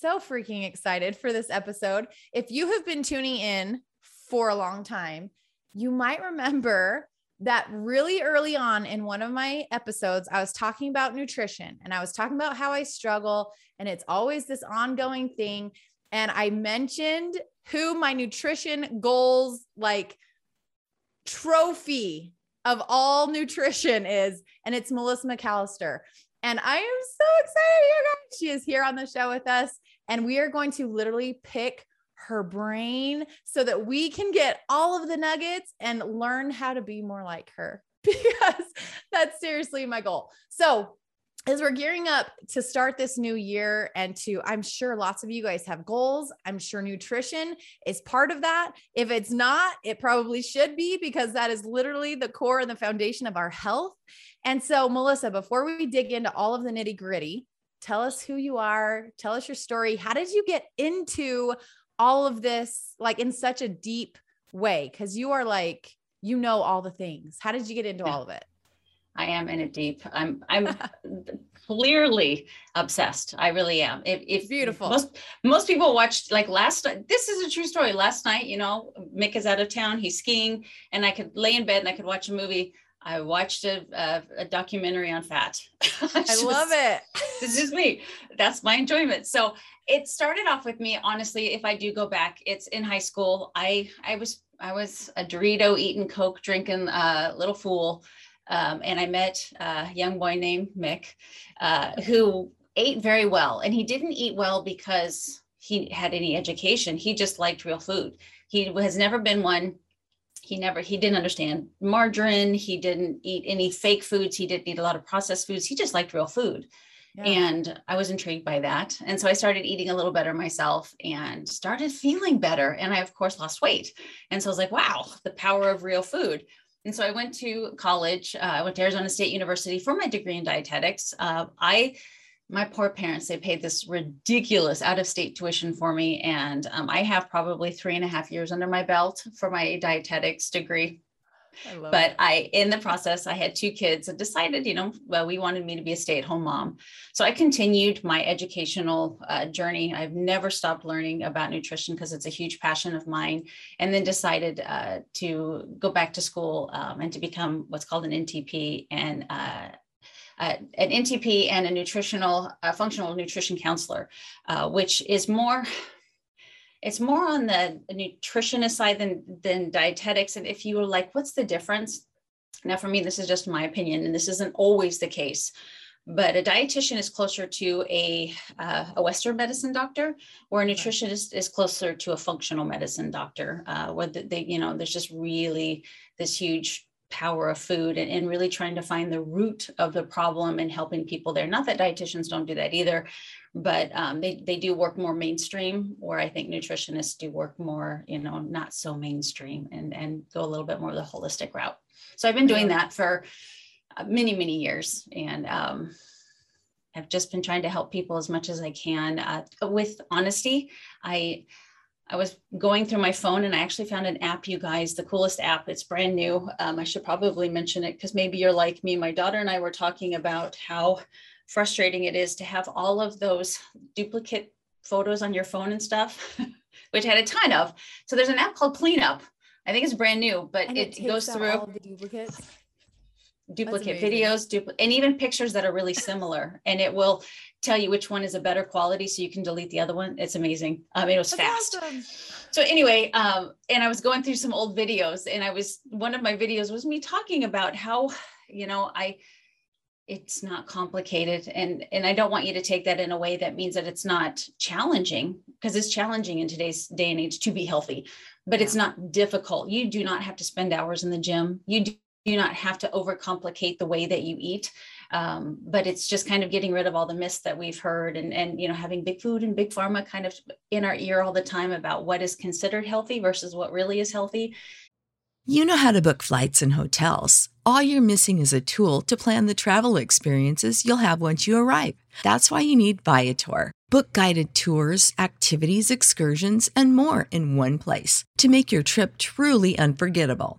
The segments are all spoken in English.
so freaking excited for this episode. If you have been tuning in for a long time, you might remember that really early on in one of my episodes, I was talking about nutrition and I was talking about how I struggle and it's always this ongoing thing. And I mentioned who my nutrition goals like trophy of all nutrition is, and it's Melissa McAllister. And I am so excited, you guys. She is here on the show with us, and we are going to literally pick her brain so that we can get all of the nuggets and learn how to be more like her. Because that's seriously my goal. So, as we're gearing up to start this new year and to i'm sure lots of you guys have goals. I'm sure nutrition is part of that. If it's not it probably should be because that is literally the core and the foundation of our health. And so melissa before we dig into all of the nitty gritty tell us who you are tell us your story. How did you get into all of this like in such a deep way? Because you are like you know all the things. How did you get into all of it? I am in it deep i'm i'm clearly obsessed. I really am. If, if beautiful. most most people watched like last this is a true story. Last night you know mick is out of town he's skiing and i could lay in bed and i could watch a movie I watched a, a, a documentary on fat. I just, love it. this is me. That's my enjoyment. So it started off with me honestly if i do go back it's in high school i i was i was a dorito eating coke drinking uh, little fool um, and i met a young boy named mick uh, who ate very well and he didn't eat well because he had any education he just liked real food he has never been one he never he didn't understand margarine he didn't eat any fake foods he didn't eat a lot of processed foods he just liked real food and I was intrigued by that. And so I started eating a little better myself and started feeling better. And I, of course, lost weight. And so I was like, wow, the power of real food. And so I went to college. Uh, I went to Arizona State University for my degree in dietetics. Uh, I, my poor parents, they paid this ridiculous out of state tuition for me. And um, I have probably three and a half years under my belt for my dietetics degree but it. I, in the process, I had two kids and decided, you know, well, we wanted me to be a stay at home mom. So I continued my educational uh, journey. I've never stopped learning about nutrition because it's a huge passion of mine. And then decided uh, to go back to school um, and to become what's called an NTP and uh, uh, an NTP and a nutritional, uh, functional nutrition counselor, uh, which is more it's more on the nutritionist side than than dietetics. And if you were like what's the difference? Now for me this is just my opinion and this isn't always the case. But a dietitian is closer to a, uh, a western medicine doctor or a nutritionist is closer to a functional medicine doctor uh, where they you know there's just really this huge power of food and, and, really trying to find the root of the problem and helping people there. Not that dietitians don't do that either, but um, they, they do work more mainstream, where I think nutritionists do work more, you know, not so mainstream and, and go a little bit more the holistic route. So I've been doing that for uh, many, many years. And um, I've just been trying to help people as much as I can uh, with honesty. I, I was going through my phone and I actually found an app, you guys, the coolest app. It's brand new. Um, I should probably mention it because maybe you're like me. My daughter and I were talking about how frustrating it is to have all of those duplicate photos on your phone and stuff, which I had a ton of. So there's an app called Cleanup. I think it's brand new, but it, it goes through all the duplicates duplicate videos, duplicate, and even pictures that are really similar. and it will tell you which one is a better quality so you can delete the other one. It's amazing. Um, it was That's fast. Awesome. so anyway, um, and I was going through some old videos, and I was one of my videos was me talking about how, you know, I it's not complicated and and i don't want you to take that in a way that means that it's not challenging because it's challenging in today's day and age to be healthy but it's not difficult you do not have to spend hours in the gym you do not have to overcomplicate the way that you eat. Um, but it's just kind of getting rid of all the myths that we've heard and and you know having big food and big pharma kind of in our ear all the time about what is considered healthy versus what really is healthy. You know how to book flights and hotels. All you're missing is a tool to plan the travel experiences you'll have once you arrive. That's why you need viator. Book guided tours activities excursions and more in one place to make your trip truly unforgettable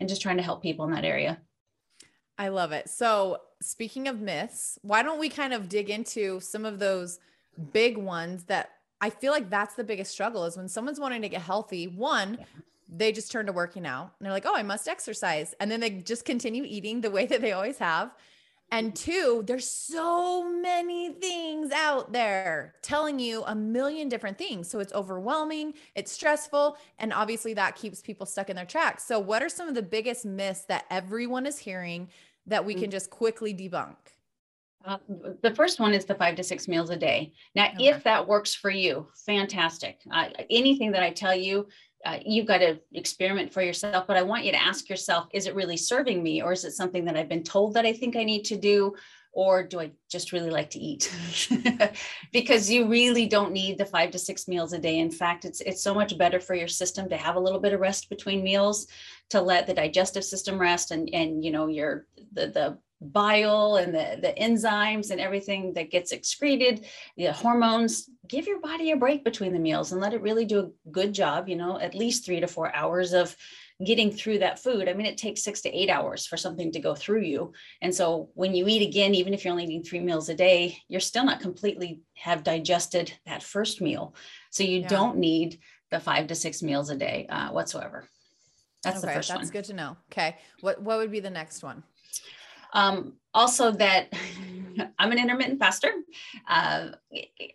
and just trying to help people in that area. I love it. So, speaking of myths, why don't we kind of dig into some of those big ones that I feel like that's the biggest struggle is when someone's wanting to get healthy, one, they just turn to working out and they're like, "Oh, I must exercise." And then they just continue eating the way that they always have. And two, there's so many things out there telling you a million different things. So it's overwhelming, it's stressful, and obviously that keeps people stuck in their tracks. So, what are some of the biggest myths that everyone is hearing that we can mm. just quickly debunk? Uh, the first one is the five to six meals a day. Now, okay. if that works for you, fantastic. Uh, anything that I tell you, uh, you've got to experiment for yourself but i want you to ask yourself is it really serving me or is it something that i've been told that i think i need to do or do i just really like to eat? Because you really don't need the five to six meals a day. In fact it's it's so much better for your system to have a little bit of rest between meals to let the digestive system rest and and you know your the the bile and the, the enzymes and everything that gets excreted, the hormones, give your body a break between the meals and let it really do a good job, you know, at least three to four hours of getting through that food. I mean, it takes six to eight hours for something to go through you. And so when you eat again, even if you're only eating three meals a day, you're still not completely have digested that first meal. So you yeah. don't need the five to six meals a day uh, whatsoever. That's okay, the first that's one. That's good to know. Okay. What, what would be the next one? Um, also, that I'm an intermittent faster. Uh,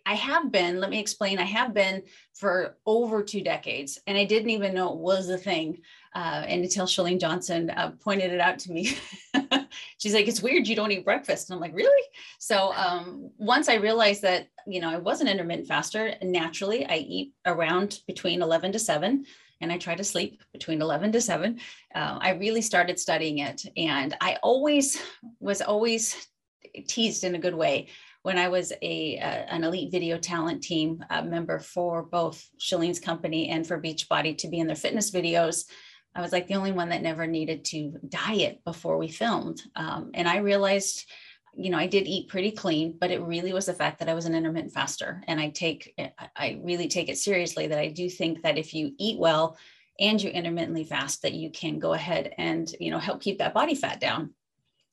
I have been, let me explain, I have been for over two decades, and I didn't even know it was a thing. Uh, and until Chalene Johnson uh, pointed it out to me, she's like, It's weird you don't eat breakfast. And I'm like, Really? So um, once I realized that, you know, I was an intermittent faster, naturally I eat around between 11 to 7 and I try to sleep between 11 to 7. Uh, I really started studying it. And I always was always teased in a good way when I was a uh, an elite video talent team uh, member for both Chalene's company and for Beachbody to be in their fitness videos. I was like the only one that never needed to diet before we filmed. Um, and I realized you know, I did eat pretty clean, but it really was the fact that I was an intermittent faster. And I take, I really take it seriously that I do think that if you eat well and you intermittently fast, that you can go ahead and, you know, help keep that body fat down.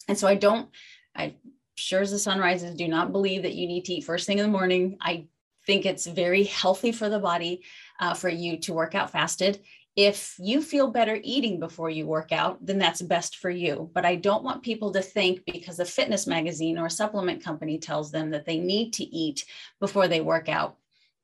And so I don't, I sure as the sun rises, do not believe that you need to eat first thing in the morning. I think it's very healthy for the body uh, for you to work out fasted if you feel better eating before you work out, then that's best for you. But I don't want people to think because a fitness magazine or a supplement company tells them that they need to eat before they work out.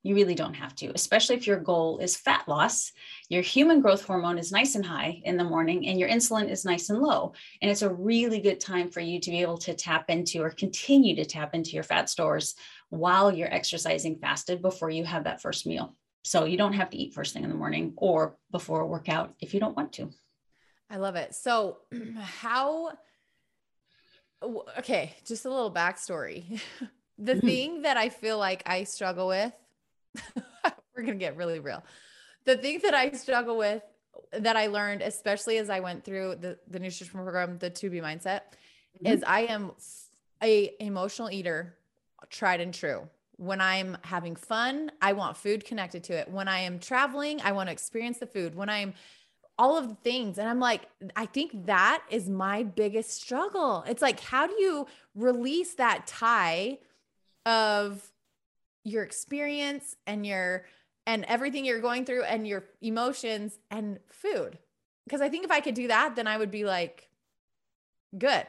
You really don't have to, especially if your goal is fat loss. Your human growth hormone is nice and high in the morning, and your insulin is nice and low. And it's a really good time for you to be able to tap into or continue to tap into your fat stores while you're exercising fasted before you have that first meal. So you don't have to eat first thing in the morning or before a workout if you don't want to. I love it. So, how, okay, just a little backstory. the mm-hmm. thing that I feel like I struggle with we're going to get really real. The thing that I struggle with that I learned, especially as I went through the, the nutrition program, the 2B mindset, mm-hmm. is I am a emotional eater, tried and true. When I'm having fun, I want food connected to it. When I am traveling, I want to experience the food. When I'm all of the things. And I'm like, I think that is my biggest struggle. It's like, how do you release that tie of your experience and your and everything you're going through and your emotions and food because i think if i could do that then i would be like good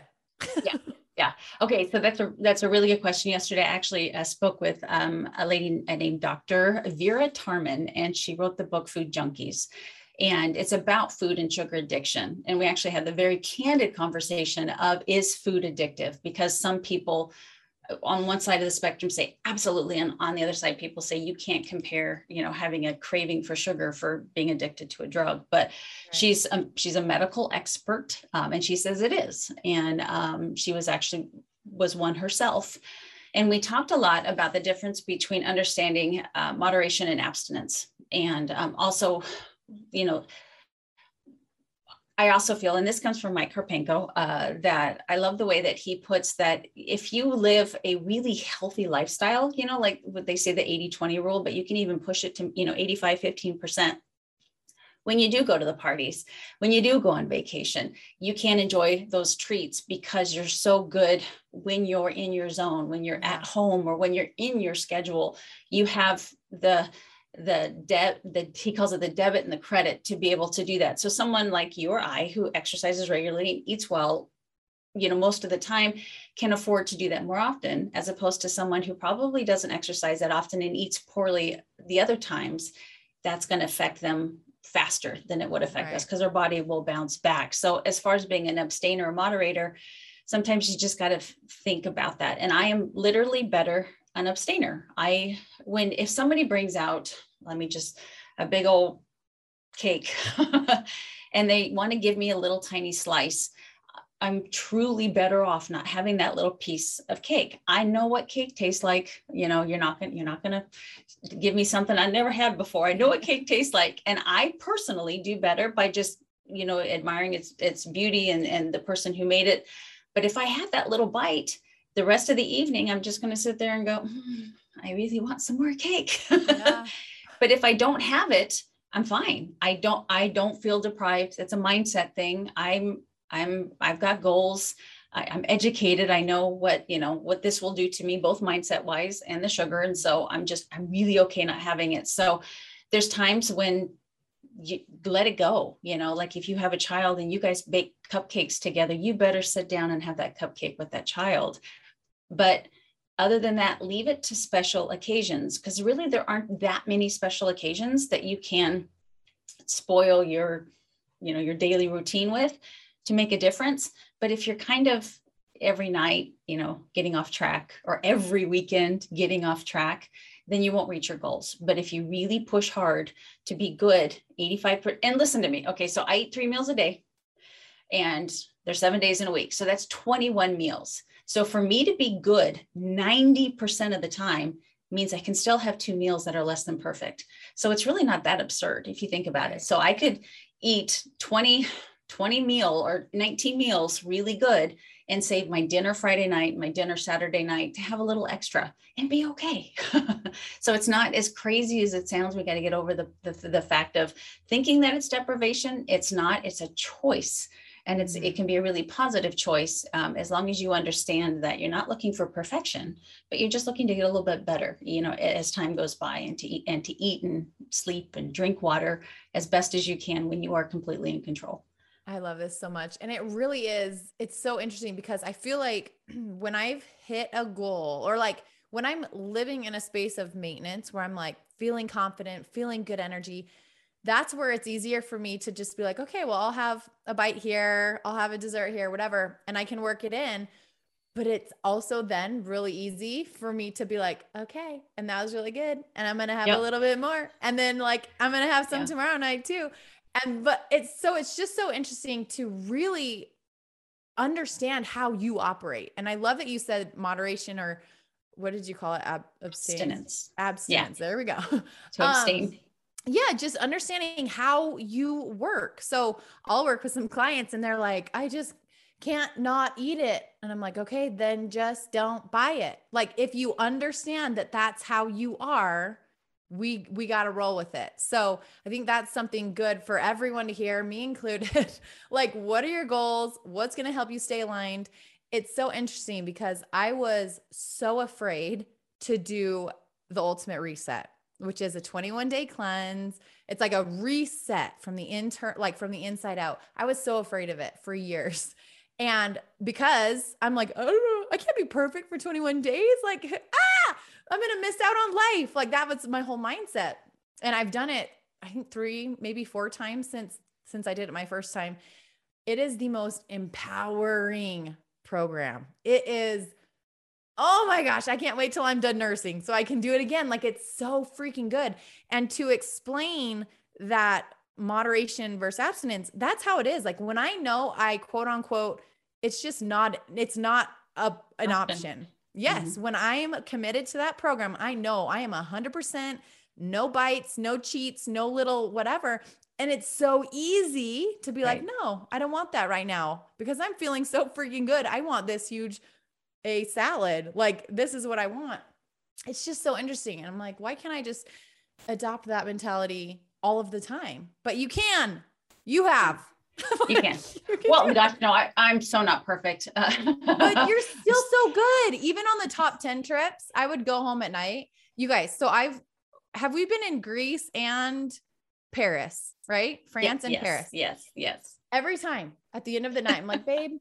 yeah yeah. Okay so that's a that's a really good question. Yesterday i actually uh, spoke with um, a lady named dr vera tarman and she wrote the book food junkies. And it's about food and sugar addiction. And we actually had the very candid conversation of is food addictive? Because some people on one side of the spectrum say absolutely and on the other side people say you can't compare you know having a craving for sugar for being addicted to a drug. But right. she's um, she's a medical expert um, and she says it is. And um, she was actually was one herself. And we talked a lot about the difference between understanding uh, moderation and abstinence. And um, also you know I also feel, and this comes from Mike Karpenko, uh, that I love the way that he puts that if you live a really healthy lifestyle, you know, like what they say the 80 20 rule, but you can even push it to, you know, 85 15%. When you do go to the parties, when you do go on vacation, you can enjoy those treats because you're so good when you're in your zone, when you're at home, or when you're in your schedule. You have the the debt the he calls it the debit and the credit to be able to do that so someone like you or i who exercises regularly and eats well you know most of the time can afford to do that more often as opposed to someone who probably doesn't exercise that often and eats poorly the other times that's going to affect them faster than it would affect right. us because our body will bounce back so as far as being an abstainer or moderator sometimes you just got to think about that and i am literally better an abstainer. I when if somebody brings out, let me just a big old cake and they want to give me a little tiny slice, I'm truly better off not having that little piece of cake. I know what cake tastes like. You know, you're not gonna you're not gonna give me something I never had before. I know what cake tastes like, and I personally do better by just you know admiring its its beauty and and the person who made it. But if I have that little bite, the rest of the evening, I'm just to sit there and go, mm, I really want some more cake. Yeah. But if I don't have it, I'm fine. I don't, I don't feel deprived. It's a mindset thing. I'm, I'm, I've got goals. I, am educated. I know what, you know, what this will do to me, both mindset wise and the sugar. And so I'm just, I'm really okay not having it. So there's times when you let it go you know like if you have a child and you guys bake cupcakes together you better sit down and have that cupcake with that child but other than that, leave it to special occasions because really there aren't that many special occasions that you can spoil your, you know, your daily routine with to make a difference. But if you're kind of every night, you know, getting off track or every weekend getting off track, then you won't reach your goals. But if you really push hard to be good, 85 and listen to me. Okay, so I eat three meals a day and there's seven days in a week. So that's 21 meals. So for me to be good 90% of the time means I can still have two meals that are less than perfect. So it's really not that absurd if you think about it. So I could eat 20 20 meal or 19 meals really good and save my dinner Friday night, my dinner Saturday night to have a little extra and be okay. so it's not as crazy as it sounds. We got to get over the, the, the fact of thinking that it's deprivation. It's not, it's a choice and it's it mm-hmm. can be a really positive choice um, as long as you understand that you're not looking for perfection but you're just looking to get a little bit better you know as time goes by and to eat and to eat and sleep and drink water as best as you can when you are completely in control I love this so much. And it really is, it's so interesting because I feel like when I've hit a goal or like when I'm living in a space of maintenance where I'm like feeling confident, feeling good energy, that's where it's easier for me to just be like, okay, well, I'll have a bite here, I'll have a dessert here, whatever, and I can work it in. But it's also then really easy for me to be like, okay, and that was really good. And I'm going to have yep. a little bit more. And then, like, I'm going to have some yeah. tomorrow night too. And, but it's so, it's just so interesting to really understand how you operate. And I love that you said moderation or what did you call it? Ab- abstinence. Abstinence. Yeah. There we go. To abstain. Um, yeah, just understanding how you work. So I'll work with some clients and they're like, I just can't not eat it. And I'm like, okay, then just don't buy it. Like if you understand that that's how you are, we we got to roll with it. So, I think that's something good for everyone to hear, me included. like what are your goals? What's going to help you stay aligned? It's so interesting because I was so afraid to do the ultimate reset which is a 21 day cleanse. It's like a reset from the inter like from the inside out. I was so afraid of it for years. And because I'm like, I I can't be perfect for 21 days. Like, ah, I'm gonna miss out on life. Like that was my whole mindset. And I've done it, I think three, maybe four times since since I did it my first time. It is the most empowering program. It is oh my gosh, I can't wait till I'm done nursing so I can do it again. Like it's so freaking good. And to explain that moderation versus abstinence, that's how it is. Like when I know I quote unquote, it's just not, it's not a, an option. Yes. Mm-hmm. When I am committed to that program, I know I am a hundred percent no bites, no cheats, no little whatever. And it's so easy to be right. like, no, I don't want that right now because I'm feeling so freaking good. I want this huge a salad. Like, this is what I want. It's just so interesting. And I'm like, why can't I just adopt that mentality all of the time? But you can. You have. you can. well, gosh, no, I, I'm so not perfect. but you're still so good. Even on the top 10 trips, I would go home at night. You guys, so I've, have we been in Greece and Paris, right? France and yes, Paris. Yes, yes. Every time at the end of the night, I'm like, babe,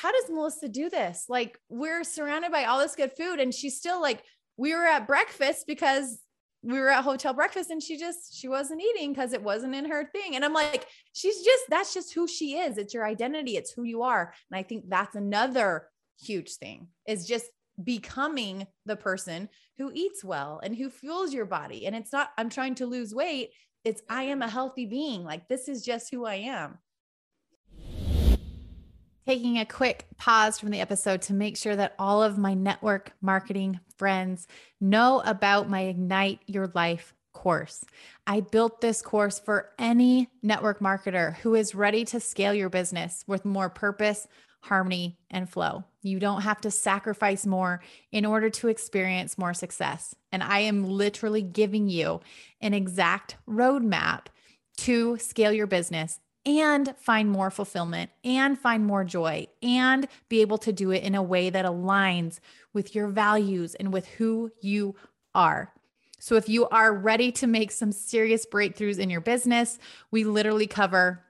how does Melissa do this? Like, we're surrounded by all this good food, and she's still like, we were at breakfast because we were at hotel breakfast and she just she wasn't eating because it wasn't in her thing. And i'm like she's just that's just who she is. It's your identity. It's who you are. And i think that's another huge thing is just becoming the person who eats well and who fuels your body. And it's not i'm trying to lose weight. It's i am a healthy being. Like this is just who i am taking a quick pause from the episode to make sure that all of my network marketing friends know about my Ignite Your Life course. I built this course for any network marketer who is ready to scale your business with more purpose, harmony, and flow. You don't have to sacrifice more in order to experience more success. And I am literally giving you an exact roadmap to scale your business and find more fulfillment and find more joy and be able to do it in a way that aligns with your values and with who you are. So, if you are ready to make some serious breakthroughs in your business, we literally cover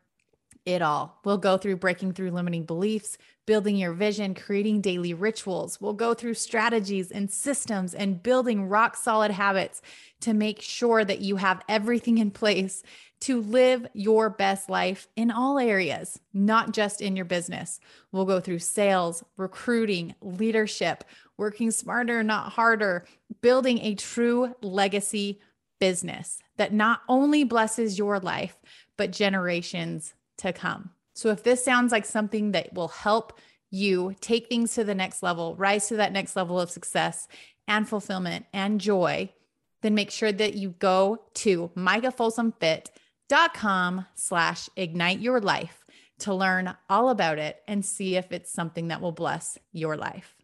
it all. We'll go through breaking through limiting beliefs, building your vision, creating daily rituals. We'll go through strategies and systems and building rock solid habits to make sure that you have everything in place to live your best life in all areas, not just in your business. We'll go through sales, recruiting, leadership, working smarter, not harder, building a true legacy business that not only blesses your life, but generations to come. So if this sounds like something that will help you take things to the next level, rise to that next level of success and fulfillment and joy, then make sure that you go to micahfolsomfit.com dot com slash ignite your life to learn all about it and see if it's something that will bless your life.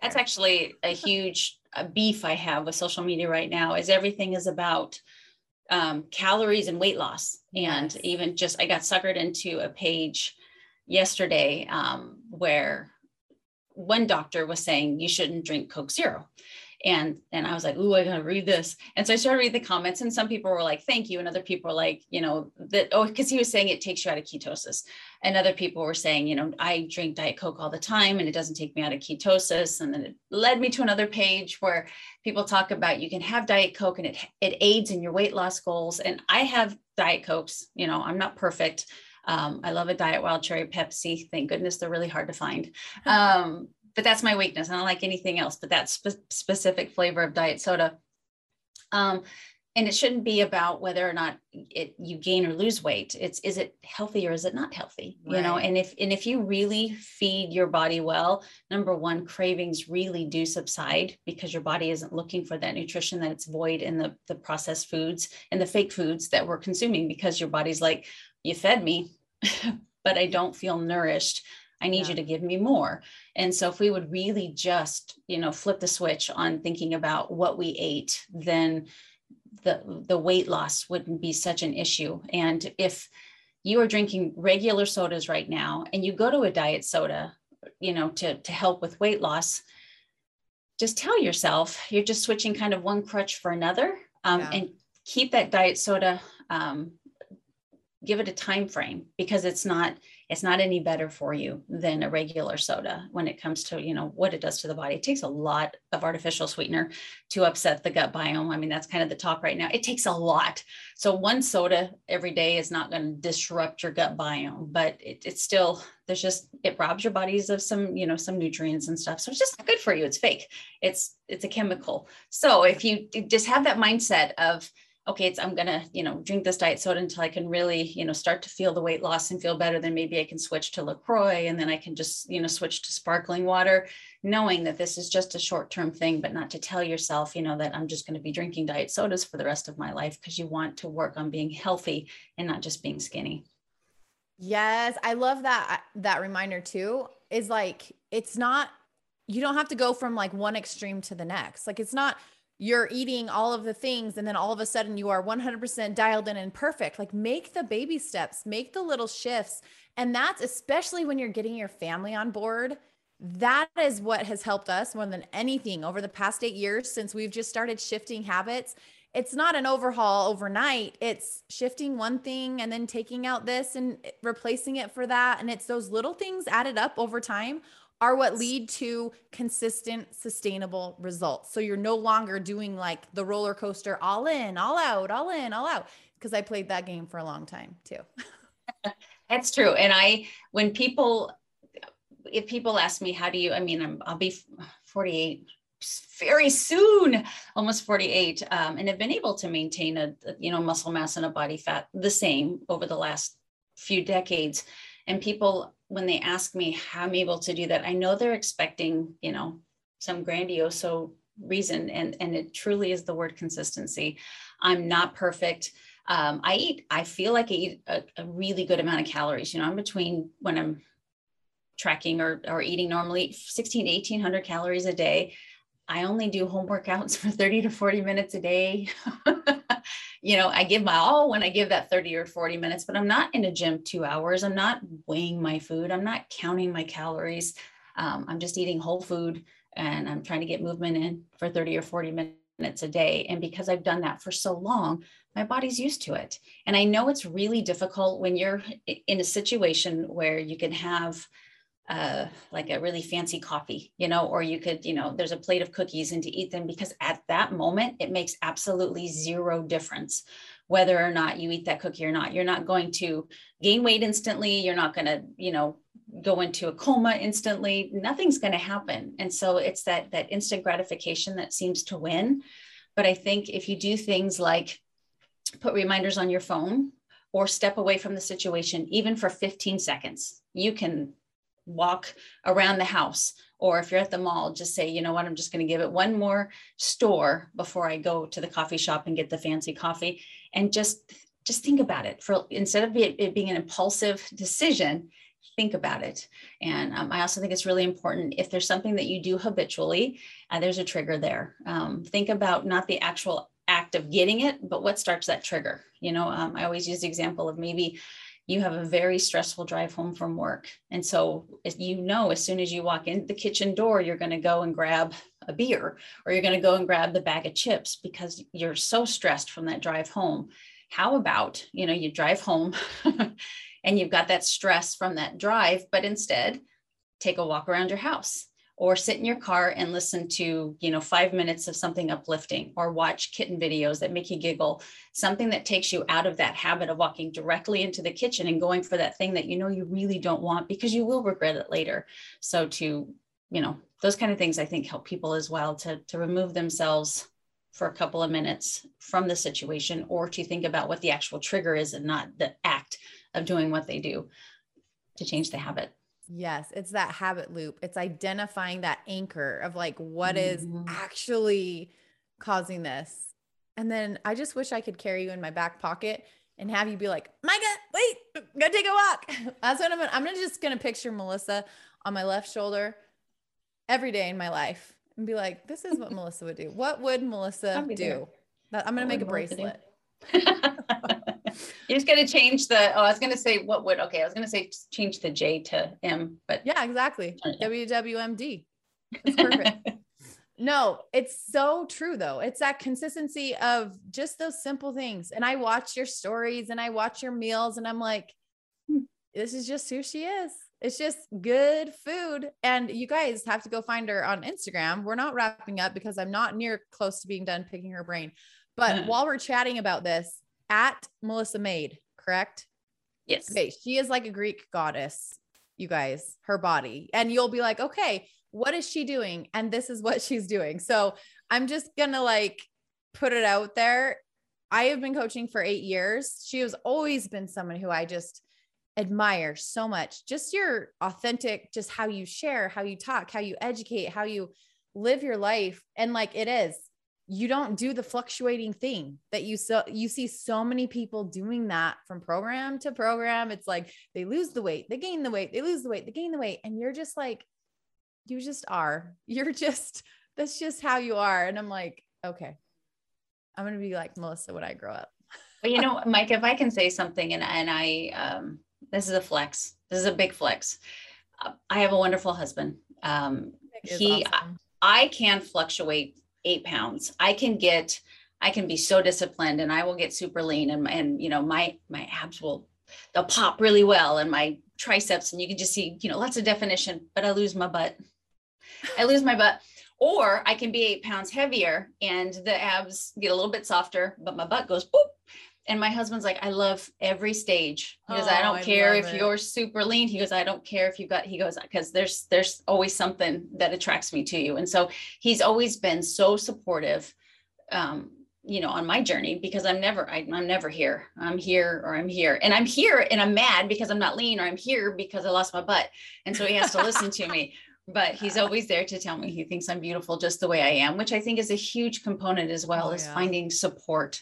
That's actually a huge beef I have with social media right now is everything is about um, calories and weight loss. And yes. even just, I got suckered into a page yesterday um, where one doctor was saying you shouldn't drink Coke Zero and and i was like oh i gotta read this. And so i started reading the comments and some people were like thank you. And other people were like you know that oh because he was saying it takes you out of ketosis. And other people were saying you know i drink diet coke all the time and it doesn't take me out of ketosis. And then it led me to another page where people talk about you can have diet coke and it it aids in your weight loss goals. And i have diet cokes you know i'm not perfect. Um, I love a diet wild cherry Pepsi. Thank goodness they're really hard to find. Um, but that's my weakness. I don't like anything else, but that spe- specific flavor of diet soda. Um, and it shouldn't be about whether or not it you gain or lose weight. It's is it healthy or is it not healthy? Right. You know, and if and if you really feed your body well, number one, cravings really do subside because your body isn't looking for that nutrition that it's void in the the processed foods and the fake foods that we're consuming because your body's like, you fed me, but I don't feel nourished. I need yeah. you to give me more. And so if we would really just, you know, flip the switch on thinking about what we ate, then the the weight loss wouldn't be such an issue. And if you are drinking regular sodas right now and you go to a diet soda, you know, to to help with weight loss, just tell yourself you're just switching kind of one crutch for another um, yeah. and keep that diet soda um, give it a time frame because it's not it's not any better for you than a regular soda when it comes to you know what it does to the body. It takes a lot of artificial sweetener to upset the gut biome. I mean that's kind of the talk right now. It takes a lot. So one soda every day is not going to disrupt your gut biome but it, it's still there's just it robs your bodies of some you know some nutrients and stuff. So it's just not good for you. It's fake. It's it's a chemical. So if you just have that mindset of okay, it's I'm gonna, you know, drink this diet soda until I can really, you know, start to feel the weight loss and feel better. Then maybe I can switch to LaCroix and then I can just, you know, switch to sparkling water, knowing that this is just a short-term thing, but not to tell yourself, you know, that I'm just to be drinking diet sodas for the rest of my life because you want to work on being healthy and not just being skinny. Yes, I love that that reminder too. Is like it's not you don't have to go from like one extreme to the next. Like it's not you're eating all of the things and then all of a sudden you are 100% dialed in and perfect. Like make the baby steps make the little shifts. And that's especially when you're getting your family on board that is what has helped us more than anything over the past 8 years since we've just started shifting habits. It's not an overhaul overnight. It's shifting one thing and then taking out this and replacing it for that. And it's those little things added up over time are what lead to consistent, sustainable results. So you're no longer doing like the roller coaster all in, all out, all in, all out. Because I played that game for a long time too. That's true. And I, when people, if people ask me, how do you, I mean, I'm, I'll be 48 very soon, almost 48, um, and have been able to maintain a, you know, muscle mass and a body fat the same over the last few decades. And people when they ask me how I'm able to do that, I know they're expecting, you know, some grandiose reason. And, and it truly is the word consistency. I'm not perfect. Um, I eat, I feel like I eat a, a really good amount of calories. You know, I'm between when I'm tracking or, or eating normally 16 to 1800 calories a day. I only do home workouts for 30 to 40 minutes a day. you know, I give my all when I give that 30 or 40 minutes, but I'm not in a gym two hours. I'm not weighing my food. I'm not counting my calories. Um, I'm just eating whole food and I'm trying to get movement in for 30 or 40 minutes a day. And because I've done that for so long, my body's used to it. And I know it's really difficult when you're in a situation where you can have uh, like a really fancy coffee, you know, or you could, you know, there's a plate of cookies and to eat them because at that moment it makes absolutely zero difference whether or not you eat that cookie or not. You're not going to gain weight instantly. You're not going to, you know, go into a coma instantly. Nothing's going to happen. And so it's that that instant gratification that seems to win. But I think if you do things like put reminders on your phone or step away from the situation even for 15 seconds, you can walk around the house. Or if you're at the mall just say you know what? I'm just going to give it one more store before i go to the coffee shop and get the fancy coffee. And just just think about it. For instead of it, being an impulsive decision think about it. And um, i also think it's really important if there's something that you do habitually uh, there's a trigger there. Um, think about not the actual act of getting it but what starts that trigger. You know um, i always use the example of maybe you have a very stressful drive home from work. And so you know, as soon as you walk in the kitchen door, you're going to go and grab a beer or you're going to go and grab the bag of chips because you're so stressed from that drive home how about you know you drive home and you've got that stress from that drive but instead take a walk around your house or sit in your car and listen to you know five minutes of something uplifting or watch kitten videos that make you giggle. Something that takes you out of that habit of walking directly into the kitchen and going for that thing that you know you really don't want because you will regret it later. So to you know those kind of things i think help people as well to to remove themselves for a couple of minutes from the situation or to think about what the actual trigger is and not the act of doing what they do to change the habit Yes, it's that habit loop. It's identifying that anchor of like what is Mhm. actually causing this. And then I just wish I could carry you in my back pocket and have you be like, Micah, wait, go take a walk. That's what I'm gonna, I'm just gonna picture Melissa on my left shoulder every day in my life and be like, this is what Melissa would do. What would Melissa there. do? That- I'm gonna make a would Melissa do? bracelet. you just gonna change the oh i was going to say what would okay i was going to say change the j to m but Yeah, exactly. WWMD. That's perfect. No, it's so true though. It's that consistency of just those simple things. And I watch your stories and I watch your meals and I'm like, "Hmm, this is just who she is. It's just good food. And you guys have to go find her on Instagram. We're not wrapping up because I'm not near close to being done picking her brain. But Uh. while we're chatting about this, at Melissa Maid, correct? yes Okay, she is like a Greek goddess, you guys, her body. And you'll be like, okay, what is she doing? And this is what she's doing. So I'm just gonna like put it out there. I have been coaching for eight years. She has always been someone who I just admire so much. Just your authentic, just how you share, how you talk, how you educate, how you live your life. And like it is, you don't do the fluctuating thing that you so you see so many people doing that from program to program. It's like they lose the weight, they gain the weight, they lose the weight, they gain the weight. And you're just like, you just are. You're just, that's just how you are. And I'm like, okay, I'm going to be like Melissa when I grow up. but you know mike if i can say something and, and i um this is a flex this is a big flex Uh, i have a wonderful husband um He- awesome. I can fluctuate eight pounds. I can get, I can be so disciplined and I will get super lean and, and, you know, my, my abs will, they'll pop really well and my triceps and you can just see, you know, lots of definition, but I lose my butt. I lose my butt. Or I can be eight pounds heavier and the abs get a little bit softer, but my butt goes boop. And my husband's like, I love every stage. He goes, I Oh, don't I care if it. you're super lean. He goes, I don't care if you've got, he goes, because there's there's always something that attracts me to you. And so he's always been so supportive um you know on my journey because i'm never I, i'm never here i'm here or i'm here and i'm here and i'm mad because i'm not lean or i'm here because i lost my butt and so he has to listen to me but he's always there to tell me he thinks i'm beautiful just the way i am which i think is a huge component as well Oh, as yeah. finding support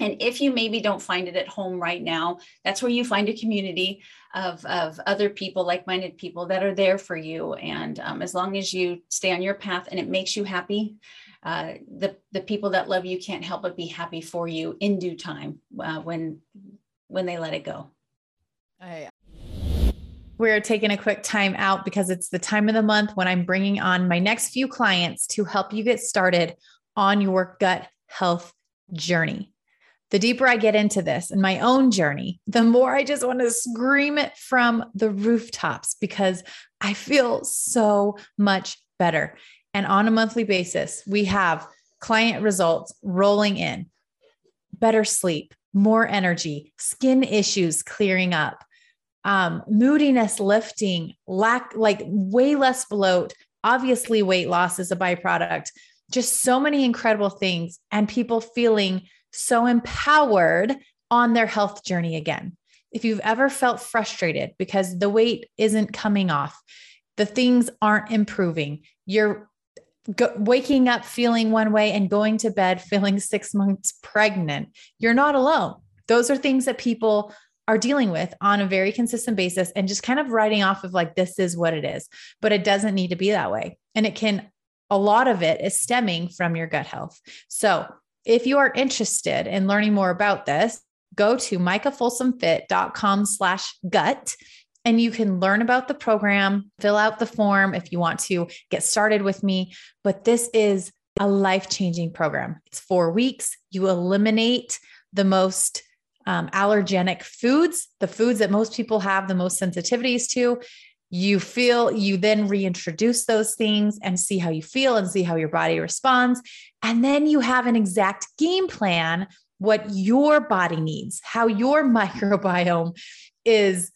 and if you maybe don't find it at home right now that's where you find a community of, of other people like-minded people that are there for you and um, as long as you stay on your path and it makes you happy uh, the the people that love you can't help but be happy for you in due time uh, when when they let it go. I, we're taking a quick time out because it's the time of the month when I'm bringing on my next few clients to help you get started on your gut health journey. The deeper I get into this and my own journey, the more I just want to scream it from the rooftops because I feel so much better. And on a monthly basis, we have client results rolling in, better sleep, more energy, skin issues clearing up, um, moodiness lifting, lack like way less bloat. Obviously, weight loss is a byproduct. Just so many incredible things, and people feeling so empowered on their health journey again. If you've ever felt frustrated because the weight isn't coming off, the things aren't improving, you're go- waking up feeling one way and going to bed feeling six months pregnant, you're not alone. Those are things that people are dealing with on a very consistent basis and just kind of writing off of like, this is what it is, but it doesn't need to be that way. And it can, a lot of it is stemming from your gut health. So if you are interested in learning more about this, go to micahfolsomfit.com slash gut and you can learn about the program, fill out the form if you want to get started with me. But this is a life changing program. It's four weeks. You eliminate the most um, allergenic foods, the foods that most people have the most sensitivities to. You feel, you then reintroduce those things and see how you feel and see how your body responds. And then you have an exact game plan what your body needs, how your microbiome is,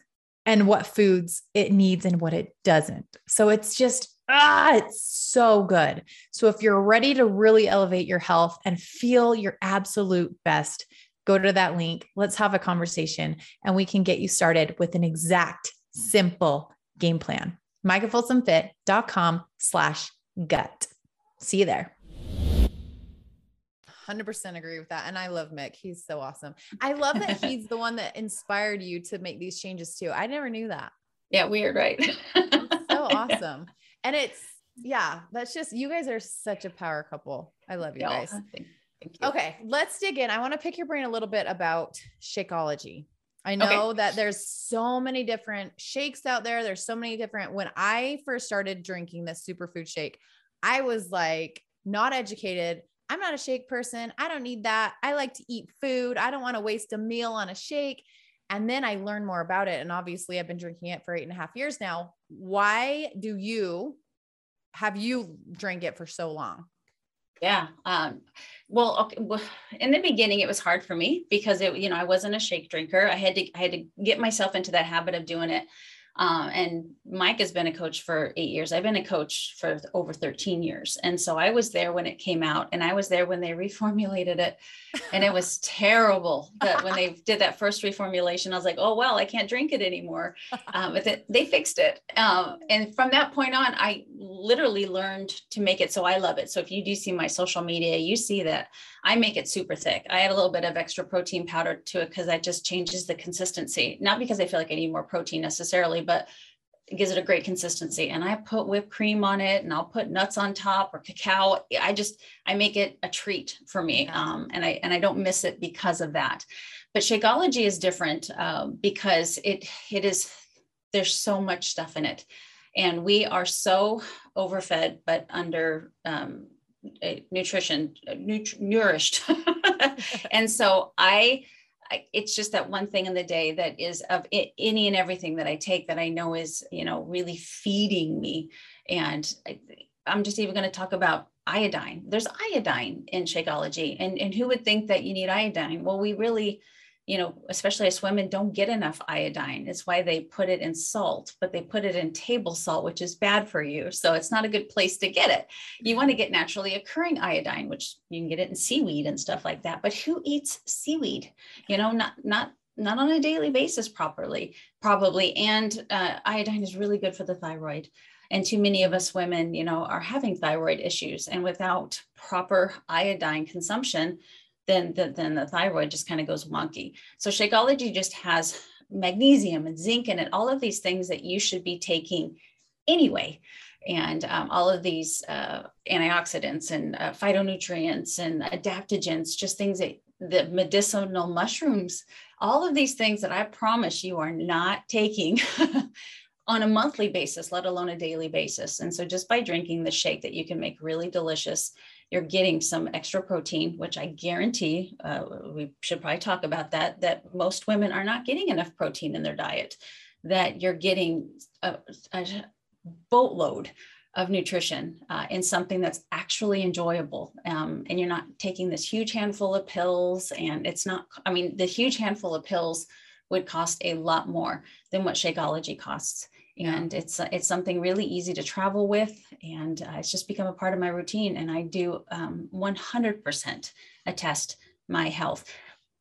and what foods it needs and what it doesn't. So it's just, ah, it's so good. So if you're ready to really elevate your health and feel your absolute best, go to that link. Let's have a conversation and we can get you started with an exact, simple game plan. MicahFolsomFit.com slash gut. See you there. 100% agree with that. And I love Mick. He's so awesome. I love that he's the one that inspired you to make these changes too. I never knew that. Yeah, weird, right? so awesome. And it's, yeah, that's just, you guys are such a power couple. I love you guys. Thank, thank you. Okay, let's dig in. I want to pick your brain a little bit about Shakeology. I know okay. that there's so many different shakes out there. There's so many different. When I first started drinking this superfood shake, I was like not educated. I'm not a shake person. I don't need that. I like to eat food. I don't want to waste a meal on a shake. And then I learned more about it. And obviously, I've been drinking it for eight and a half years now. Why do you have you drank it for so long? Yeah. Um, well, okay, well, in the beginning, it was hard for me because it, you know, I wasn't a shake drinker. I had to, I had to get myself into that habit of doing it. Um, and Mike has been a coach for eight years. I've been a coach for over 13 years. And so I was there when it came out and I was there when they reformulated it. And it was terrible that when they did that first reformulation, I was like, oh, well, I can't drink it anymore. Um, but the, they fixed it. Um, and from that point on, I literally learned to make it so I love it. So if you do see my social media, you see that I make it super thick. I add a little bit of extra protein powder to it because that just changes the consistency. Not because I feel like I need more protein necessarily, but it gives it a great consistency. And I put whipped cream on it and I'll put nuts on top or cacao. I just, I make it a treat for me. Um, and I, and I don't miss it because of that. But Shakeology is different um, because it, it is, there's so much stuff in it. And we are so overfed, but under um, nutrition, nut- nourished. and so I, I, it's just that one thing in the day that is of it, any and everything that I take that I know is, you know, really feeding me. And I, I'm just even going to talk about iodine. There's iodine in Shakeology. And, and who would think that you need iodine? Well, we really, you know, especially as women, don't get enough iodine. It's why they put it in salt, but they put it in table salt, which is bad for you. So it's not a good place to get it. You want to get naturally occurring iodine, which you can get it in seaweed and stuff like that. But who eats seaweed? You know, not not not on a daily basis properly, probably. And uh, iodine is really good for the thyroid. And too many of us women, you know, are having thyroid issues. And without proper iodine consumption, then the, then the thyroid just kind of goes wonky. So Shakeology just has magnesium and zinc in it, all of these things that you should be taking anyway. And um, all of these uh, antioxidants and uh, phytonutrients and adaptogens, just things that the medicinal mushrooms, all of these things that I promise you are not taking on a monthly basis, let alone a daily basis. And so just by drinking the shake that you can make really delicious you're getting some extra protein, which I guarantee uh, we should probably talk about that, that most women are not getting enough protein in their diet, that you're getting a, a boatload of nutrition uh, in something that's actually enjoyable. Um, and you're not taking this huge handful of pills. And it's not, I mean, the huge handful of pills would cost a lot more than what Shakeology costs and it's it's something really easy to travel with and uh, it's just become a part of my routine and i do um, 100% attest my health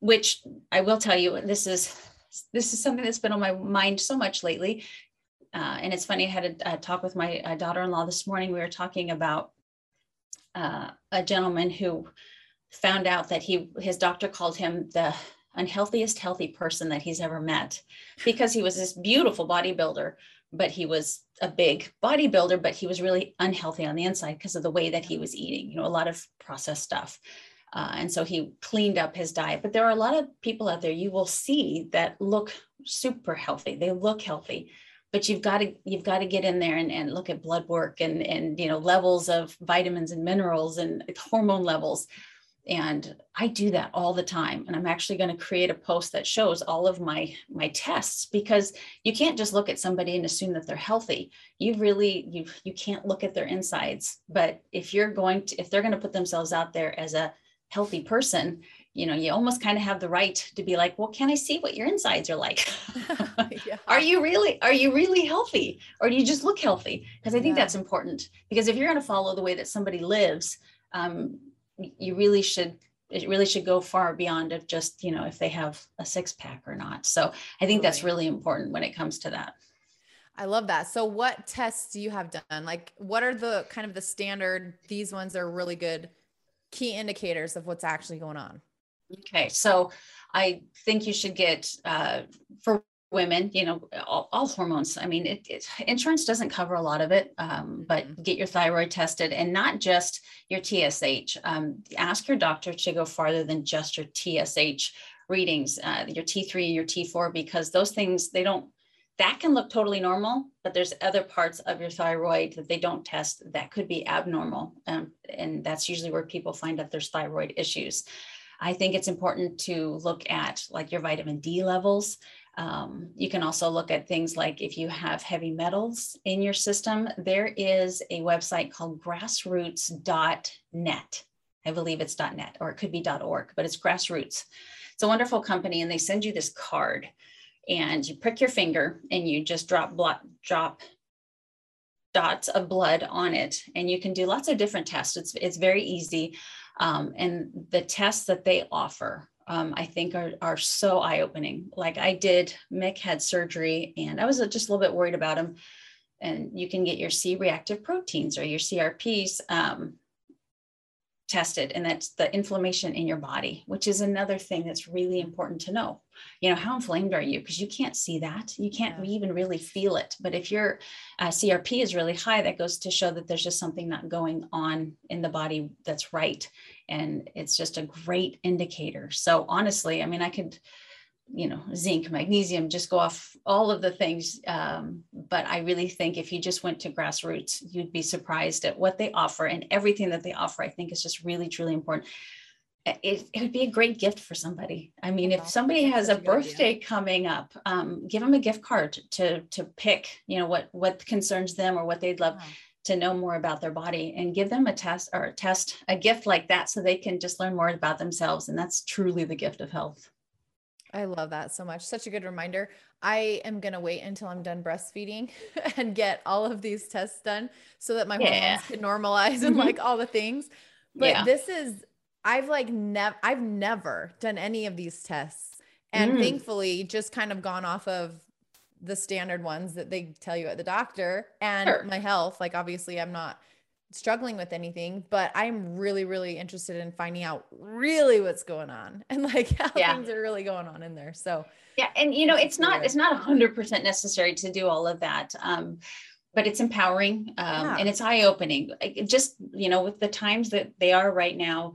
which i will tell you this is this is something that's been on my mind so much lately uh, and it's funny i had a, a talk with my uh, daughter-in-law this morning. We were talking about uh, a gentleman who found out that he his doctor called him the unhealthiest healthy person that he's ever met because he was this beautiful bodybuilder but he was a big bodybuilder, but he was really unhealthy on the inside because of the way that he was eating, you know, a lot of processed stuff. Uh, and so he cleaned up his diet. But there are a lot of people out there you will see that look super healthy. They look healthy, but you've got to you've got to get in there and, and look at blood work and and you know levels of vitamins and minerals and hormone levels and i do that all the time and i'm actually going to create a post that shows all of my my tests because you can't just look at somebody and assume that they're healthy you really you you can't look at their insides but if you're going to if they're going to put themselves out there as a healthy person you know you almost kind of have the right to be like well can i see what your insides are like yeah. are you really are you really healthy or do you just look healthy because i think yeah. that's important because if you're going to follow the way that somebody lives um, you really should it really should go far beyond of just you know if they have a six pack or not. So i think that's really important when it comes to that. I love that. So what tests do you have done? Like what are the kind of the standard these ones are really good key indicators of what's actually going on? Okay so i think you should get uh, for women, you know, all, all hormones. I mean, it, it, insurance doesn't cover a lot of it, um, but mm-hmm. get your thyroid tested and not just your TSH. Um, ask your doctor to go farther than just your TSH readings, uh, your T3 and your T4, because those things, they don't, that can look totally normal, but there's other parts of your thyroid that they don't test that could be abnormal. Um, and that's usually where people find out there's thyroid issues. I think it's important to look at like your vitamin D levels. Um, you can also look at things like if you have heavy metals in your system, there is a website called grassroots.net. I believe it's .net or it could be .org, but it's grassroots. It's a wonderful company and they send you this card and you prick your finger and you just drop drop dots of blood on it and you can do lots of different tests. It's, it's very easy. Um, and the tests that they offer um, I think are, are so eye opening. Like I did, Mick had surgery and I was just a little bit worried about him. And you can get your C reactive proteins or your CRPs um, tested, and that's the inflammation in your body, which is another thing that's really important to know. You know, how inflamed are you? Because you can't see that. You can't yeah. even really feel it. But if your uh, CRP is really high, that goes to show that there's just something not going on in the body that's right and it's just a great indicator. So honestly, I mean, I could, you know, zinc, magnesium, just go off all of the things. Um, but I really think if you just went to grassroots, you'd be surprised at what they offer and everything that they offer. I think is just really, truly important. It, it, would be a great gift for somebody. I mean, if somebody has a birthday coming up, um, give them a gift card to to pick, you know, what what concerns them or what they'd love to know more about their body and give them a test or a test, a gift like that so they can just learn more about themselves. And that's truly the gift of health. I love that so much. Such a good reminder. I am going to wait until I'm done breastfeeding and get all of these tests done so that my yeah. hormones can normalize and mm-hmm. like all the things. But yeah. this is, I've like never, I've never done any of these tests. And mm. thankfully, just kind of gone off of the standard ones that they tell you at the doctor and sure. my health. Like, obviously, I'm not struggling with anything, but I'm really, really interested in finding out really what's going on and like how yeah. things are really going on in there. So, yeah. And, you know, it's not, it's not a hundred percent necessary to do all of that. Um, but it's empowering um, yeah. and it's eye opening. Just, you know, with the times that they are right now,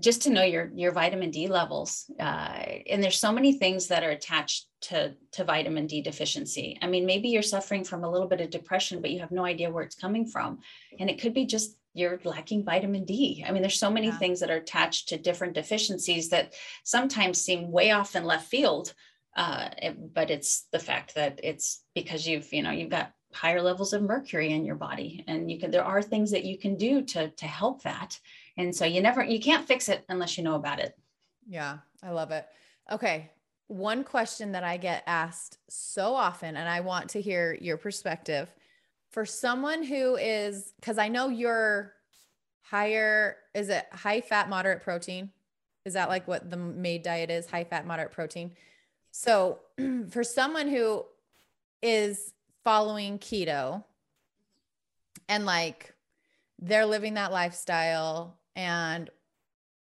just to know your your vitamin D levels. Uh, and there's so many things that are attached to to vitamin D deficiency. I mean, maybe you're suffering from a little bit of depression, but you have no idea where it's coming from, and it could be just you're lacking vitamin D. I mean, there's so many yeah. things that are attached to different deficiencies that sometimes seem way off in left field. Uh, it, but it's the fact that it's because you've you know you've got higher levels of mercury in your body, and you can there are things that you can do to to help that and so you never, you can't fix it unless you know about it. Yeah, I love it. Okay. One question that I get asked so often, and I want to hear your perspective for someone who is, because I know you're higher, is it high fat, moderate protein? Is that like what the MAID diet is? High fat, moderate protein. So for someone who is following keto and like they're living that lifestyle and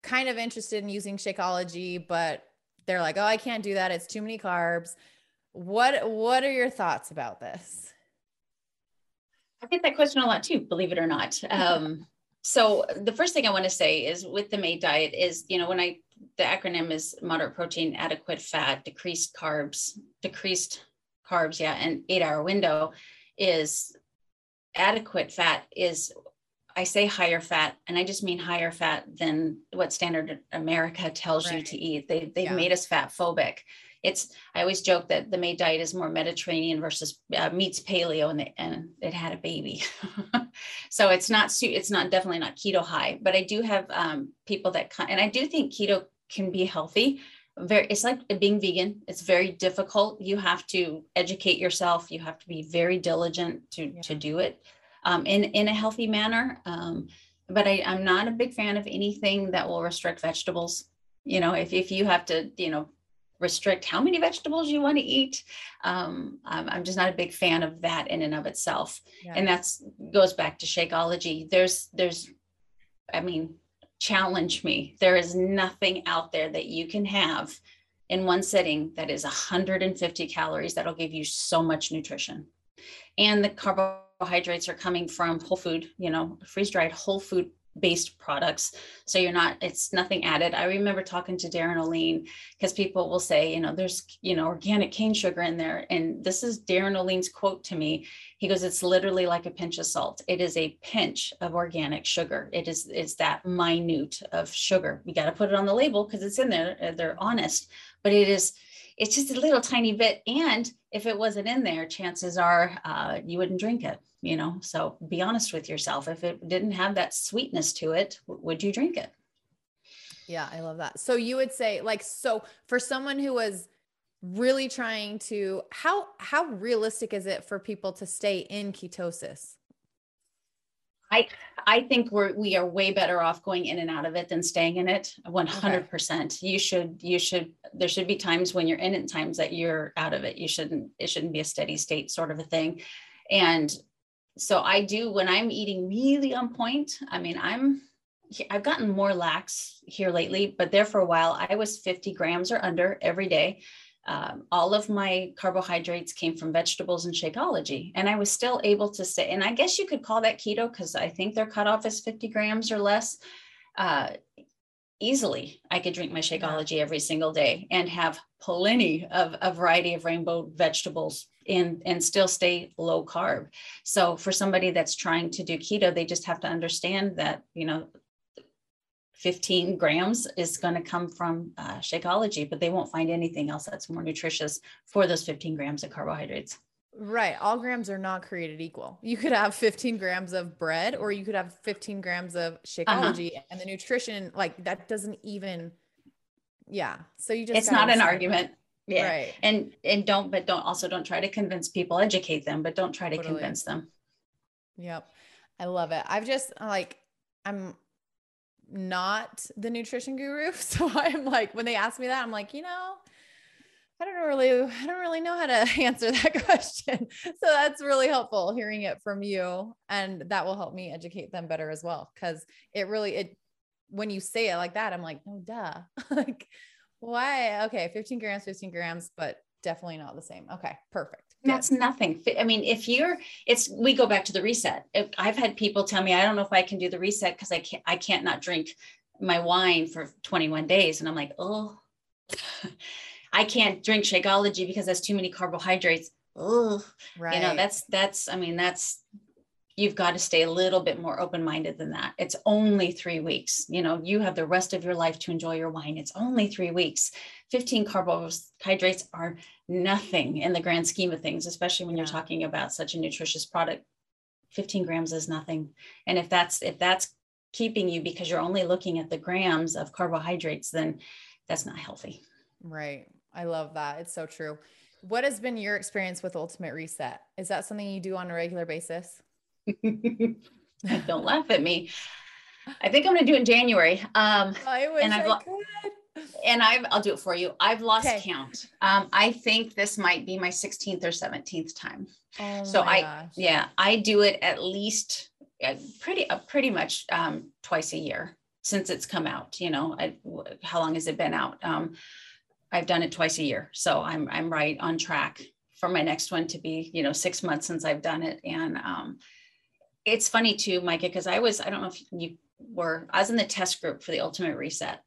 kind of interested in using Shakeology, but they're like, "Oh, I can't do that. It's too many carbs." What what are your thoughts about this? I get that question a lot too, believe it or not. Um, so the first thing I want to say is with the MAID diet is, you know, when I the acronym is moderate protein, adequate fat, decreased carbs, decreased carbs, yeah, and eight hour window is adequate fat is I say higher fat, and I just mean higher fat than what standard America tells right. you to eat. They they've yeah. made us fat phobic. It's I always joke that the MAID diet is more Mediterranean versus uh, meets paleo, and, and it had a baby. so it's not it's not definitely not keto high, but I do have um, people that and I do think keto can be healthy very it's like being vegan it's very difficult you have to educate yourself you have to be very diligent to yeah. to do it um, in in a healthy manner um, but I, i'm not a big fan of anything that will restrict vegetables you know if, if you have to you know restrict how many vegetables you want to eat um, I'm, I'm, just not a big fan of that in and of itself yeah. and that's goes back to shakeology there's there's i mean challenge me. There is nothing out there that you can have in one sitting that is 150 calories that'll give you so much nutrition. And the carbohydrates are coming from whole food, you know, freeze dried whole food based products. So you're not, it's nothing added. I remember talking to Darin Olien because people will say, you know, there's, you know, organic cane sugar in there. And this is Darin Olien's quote to me. He goes, it's literally like a pinch of salt. It is a pinch of organic sugar. It is, it's that minute of sugar. You got to put it on the label because it's in there. Uh, they're honest, but it is, it's just a little tiny bit. And if it wasn't in there, chances are uh, you wouldn't drink it you know? So be honest with yourself. If it didn't have that sweetness to it would you drink it? Yeah i love that. So you would say like so for someone who was really trying to how how realistic is it for people to stay in ketosis I I think we're we are way better off going in and out of it than staying in it. One hundred percent. You should you should there should be times when you're in it, times that you're out of it. You shouldn't it shouldn't be a steady state sort of a thing. And so I do when I'm eating really on point. I mean, I'm I've gotten more lax here lately, but there for a while I was 50 grams or under every day. Um, all of my carbohydrates came from vegetables and Shakeology, and I was still able to stay. And I guess you could call that keto because I think their cutoff is 50 grams or less. Uh, easily, I could drink my Shakeology every single day and have plenty of a variety of rainbow vegetables and and still stay low carb so for somebody that's trying to do keto they just have to understand that you know 15 grams is going to come from uh, Shakeology, but they won't find anything else that's more nutritious for those 15 grams of carbohydrates. Right. All grams are not created equal. You could have 15 grams of bread or you could have 15 grams of Shakeology uh-huh. and the nutrition, like that doesn't even, yeah. So you just, it's not an argument yeah right and and don't but don't also don't try to convince people educate them but don't try to totally. convince them yep i love it i've just like i'm not the nutrition guru so i'm like when they ask me that i'm like you know I don't really, I don't really know how to answer that question. So that's really helpful hearing it from you. And that will help me educate them better as well. Cause it really, it, when you say it like that, I'm like, no, duh. like why? Okay, 15 grams, 15 grams, but definitely not the same. Okay, perfect. That's nothing. I mean, if you're, it's we go back to the reset. I've had people tell me, I don't know if I can do the reset because I can't, I can't not drink my wine for 21 days, and I'm like, oh, I can't drink Shakeology because that's too many carbohydrates. Oh, right. You know, that's that's. I mean, that's you've got to stay a little bit more open-minded than that. It's only three weeks. You know you have the rest of your life to enjoy your wine. It's only three weeks. 15 carbohydrates are nothing in the grand scheme of things especially when yeah. you're talking about such a nutritious product. 15 grams is nothing. And if that's if that's keeping you because you're only looking at the grams of carbohydrates then that's not healthy. Right. I love that. It's so true. What has been your experience with ultimate reset? Is that something you do on a regular basis Don't laugh at me. I think I'm going to do it in January. Um, I wish and I've, I could. And i will do it for you. I've lost okay. count. Um, I think this might be my 16th or 17th time. Oh so I, gosh. yeah, I do it at least uh, pretty, uh, pretty much um, twice a year since it's come out. You know, I, how long has it been out? Um, I've done it twice a year, so I'm I'm right on track for my next one to be you know six months since I've done it, and um, it's funny too, Micah, because I was, I don't know if you were, I was in the test group for the ultimate reset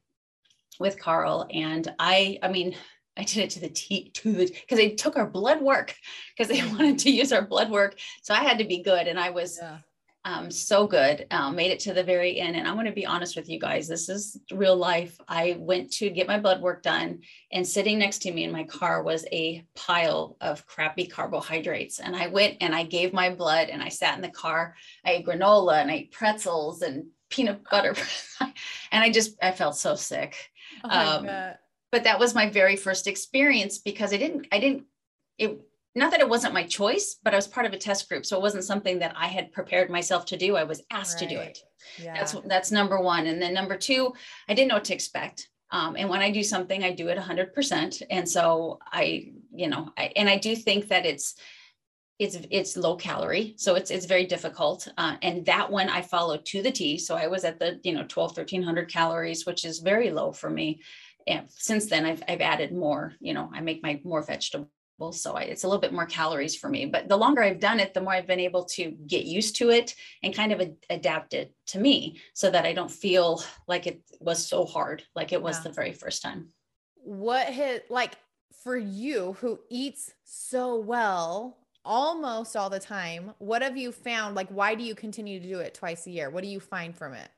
with Carl. And I, I mean, I did it to the T to the because they took our blood work because they wanted to use our blood work. So I had to be good. And I was yeah um, so good. Um, made it to the very end. And I'm going to be honest with you guys. This is real life. I went to get my blood work done, and sitting next to me in my car was a pile of crappy carbohydrates. And I went and I gave my blood, and I sat in the car. I ate granola and I ate pretzels and peanut butter, and I just I felt so sick. Oh um, but that was my very first experience because I didn't I didn't it not that it wasn't my choice, but I was part of a test group. So it wasn't something that I had prepared myself to do. I was asked right. to do it. Yeah. That's that's number one. And then number two, I didn't know what to expect. Um, and when I do something, I do it 100%. And so I, you know, I, and I do think that it's it's it's low calorie so it's it's very difficult uh, and that one i followed to the t so i was at the you know 12 1300 calories which is very low for me and since then i've, I've added more you know i make my more vegetable so I, it's a little bit more calories for me but the longer i've done it the more i've been able to get used to it and kind of adapt it to me so that i don't feel like it was so hard like it was yeah. the very first time. What hit like for you who eats so well almost all the time what have you found? Like why do you continue to do it twice a year? What do you find from it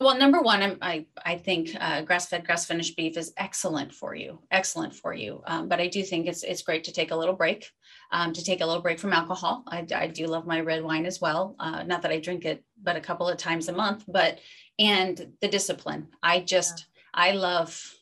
well, number one, I'm, i I think uh, grass-fed, grass-finished beef is excellent for you, excellent for you. Um, but I do think it's it's great to take a little break, um, to take a little break from alcohol. I, I do love my red wine as well. Uh, not that I drink it, but a couple of times a month. But and the discipline. I just yeah. I love,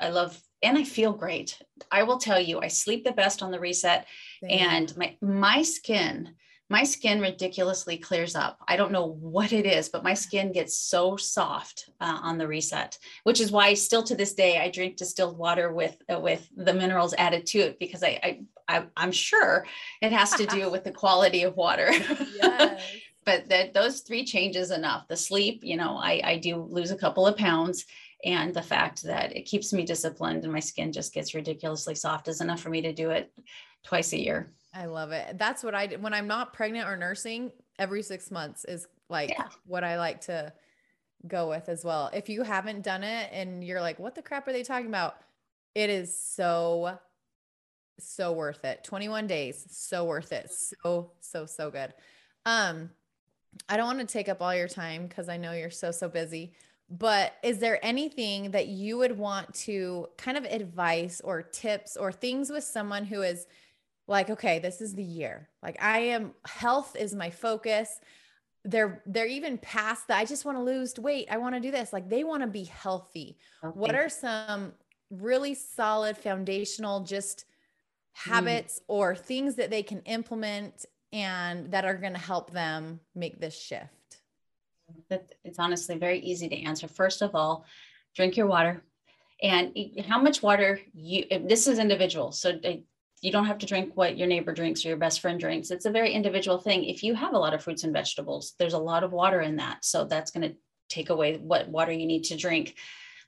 I love, and I feel great. I will tell you, I sleep the best on the reset, and my my skin my skin ridiculously clears up. I don't know what it is, but my skin gets so soft uh, on the reset, which is why still to this day I drink distilled water with uh, with the minerals added to it because I, I, I am sure it has to do with the quality of water. Yes. but that those three changes enough. The sleep, you know, I I do lose a couple of pounds and the fact that it keeps me disciplined and my skin just gets ridiculously soft is enough for me to do it twice a year. I love it. That's what I did when I'm not pregnant or nursing. Every six months is like yeah. what I like to go with as well. If you haven't done it and you're like, what the crap are they talking about? It is so, so worth it. 21 days, so worth it. So, so, so good. Um, I don't want to take up all your time because I know you're so, so busy. But is there anything that you would want to kind of advice or tips or things with someone who is like okay this is the year like i am health is my focus they're they're even past that i just want to lose weight i want to do this like they want to be healthy okay. what are some really solid foundational just mm. habits mm. or things that they can implement and that are going to help them make this shift it's honestly very easy to answer first of all drink your water and how much water you this is individual so you don't have to drink what your neighbor drinks or your best friend drinks. It's a very individual thing. If you have a lot of fruits and vegetables, there's a lot of water in that. So that's going to take away what water you need to drink.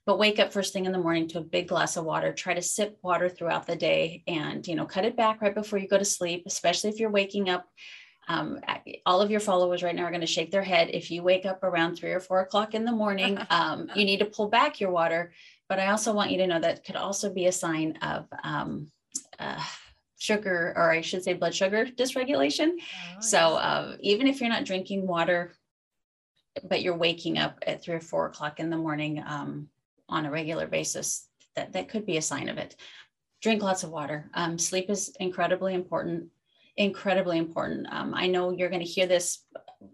But wake up first thing in the morning to a big glass of water. Try to sip water throughout the day and, you know, cut it back right before you go to sleep, especially if you're waking up. Um, all of your followers right now are going to shake their head. If you wake up around three or four o'clock in the morning, um, you need to pull back your water. But I also want you to know that could also be a sign of um, uh, sugar, or I should say blood sugar dysregulation. Oh, so uh, even if you're not drinking water, but you're waking up at three or four o'clock in the morning um, on a regular basis, that, that could be a sign of it. Drink lots of water. Um, sleep is incredibly important, incredibly important. Um, I know you're going to hear this,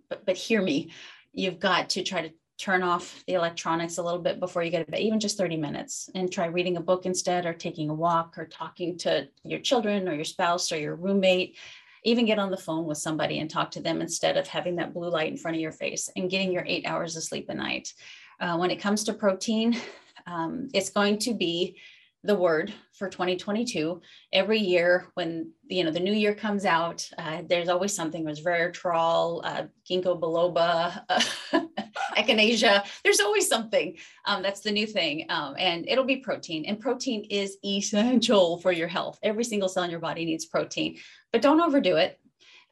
but, but hear me. You've got to try to turn off the electronics a little bit before you go to bed, even just 30 minutes, and try reading a book instead, or taking a walk, or talking to your children, or your spouse, or your roommate. Even get on the phone with somebody and talk to them instead of having that blue light in front of your face and getting your eight hours of sleep a night. Uh, when it comes to protein, um, it's going to be the word for 2022 every year when you know the new year comes out uh, there's always something. There's resveratrol uh, ginkgo biloba uh, echinacea. There's always something. Um, that's the new thing. Um, and it'll be protein. And protein is essential for your health. Every single cell in your body needs protein. But don't overdo it.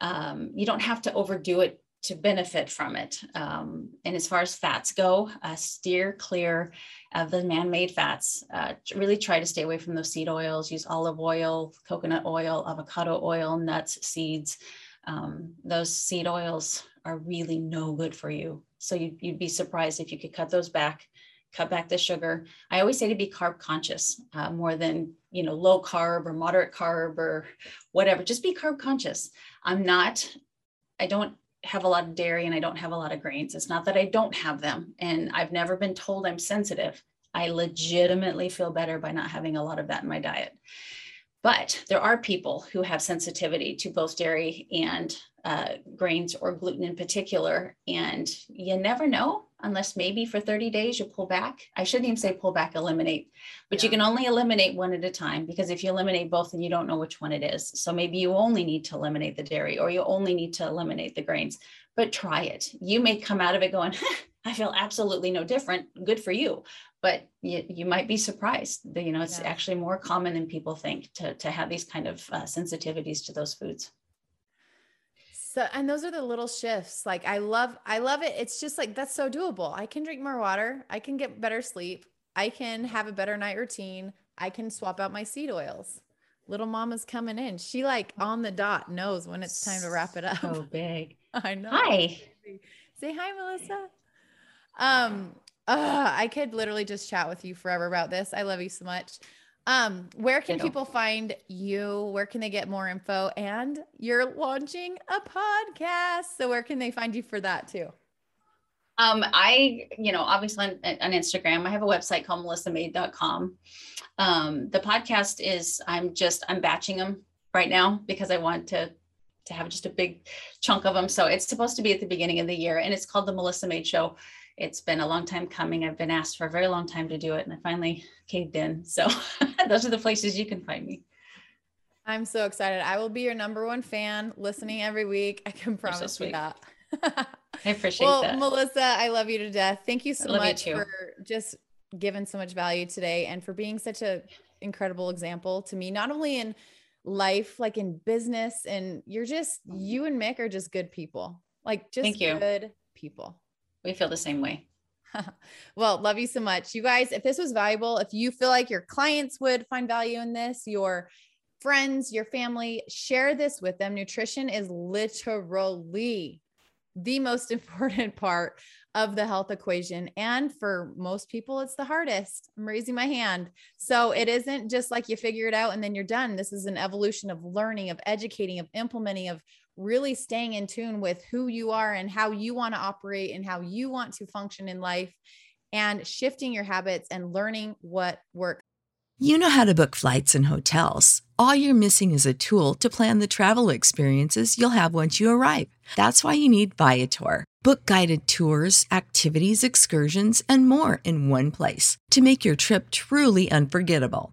Um, you don't have to overdo it to benefit from it. Um, and as far as fats go, uh, steer clear of the man-made fats. Uh, really try to stay away from those seed oils. Use olive oil, coconut oil, avocado oil, nuts, seeds. Um, those seed oils are really no good for you. So you, you'd be surprised if you could cut those back cut back the sugar. I always say to be carb conscious uh, more than, you know, low carb or moderate carb or whatever. Just be carb conscious. I'm not, I don't have a lot of dairy and I don't have a lot of grains. It's not that I don't have them and I've never been told I'm sensitive. I legitimately feel better by not having a lot of that in my diet. But there are people who have sensitivity to both dairy and uh, grains or gluten in particular. And you never know unless maybe for 30 days you pull back. I shouldn't even say pull back, eliminate, but yeah. you can only eliminate one at a time because if you eliminate both, then you don't know which one it is. So maybe you only need to eliminate the dairy or you only need to eliminate the grains, but try it. You may come out of it going, I feel absolutely no different. Good for you. But you, you might be surprised that, you know, it's yeah. actually more common than people think to, to have these kind of uh, sensitivities to those foods. So, and those are the little shifts. Like I love, I love it. It's just like, that's so doable. I can drink more water. I can get better sleep. I can have a better night routine. I can swap out my seed oils. Little mama's coming in. She like on the dot knows when it's time to wrap it up. So big. I know. Hi. Say hi, Melissa. Um, uh, I could literally just chat with you forever about this. I love you so much. Um, where can people find you? Where can they get more info? And you're launching a podcast. So where can they find you for that too? Um, I, you know, obviously on, on, Instagram, I have a website called melissamade.com. Um, the podcast is, I'm just, I'm batching them right now because I want to, to have just a big chunk of them. So it's supposed to be at the beginning of the year and it's called the Melissa Made Show it's been a long time coming. I've been asked for a very long time to do it, and I finally caved in. So those are the places you can find me. I'm so excited. I will be your number one fan, listening every week. I can promise so you that. I appreciate that. well, that. Melissa, I love you to death. Thank you so much you for just giving so much value today and for being such an incredible example to me, not only in life, like in business. And you're just, you and Mick are just good people, like just Thank you. good people we feel the same way. well, love you so much. You guys, if this was valuable, if you feel like your clients would find value in this, your friends, your family, share this with them. Nutrition is literally the most important part of the health equation. And for most people, it's the hardest. I'm raising my hand. So it isn't just like you figure it out and then you're done. This is an evolution of learning, of educating, of implementing, of really staying in tune with who you are and how you want to operate and how you want to function in life and shifting your habits and learning what works. You know how to book flights and hotels. All you're missing is a tool to plan the travel experiences you'll have once you arrive. That's why you need Viator. Book guided tours, activities, excursions, and more in one place to make your trip truly unforgettable.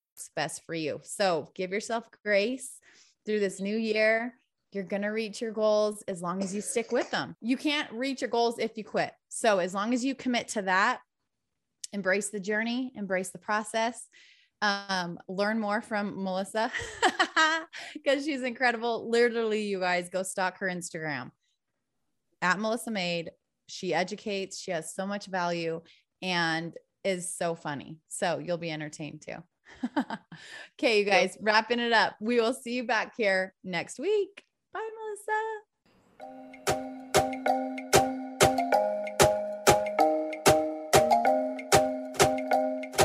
best for you. So give yourself grace through this new year. You're going to reach your goals as long as you stick with them. You can't reach your goals if you quit. So as long as you commit to that, embrace the journey, embrace the process. Um, learn more from Melissa because she's incredible. Literally, you guys go stalk her Instagram at Melissa Made. She educates, she has so much value. And is so funny. So you'll be entertained too. okay, you guys, wrapping it up. We will see you back here next week. Bye, Melissa.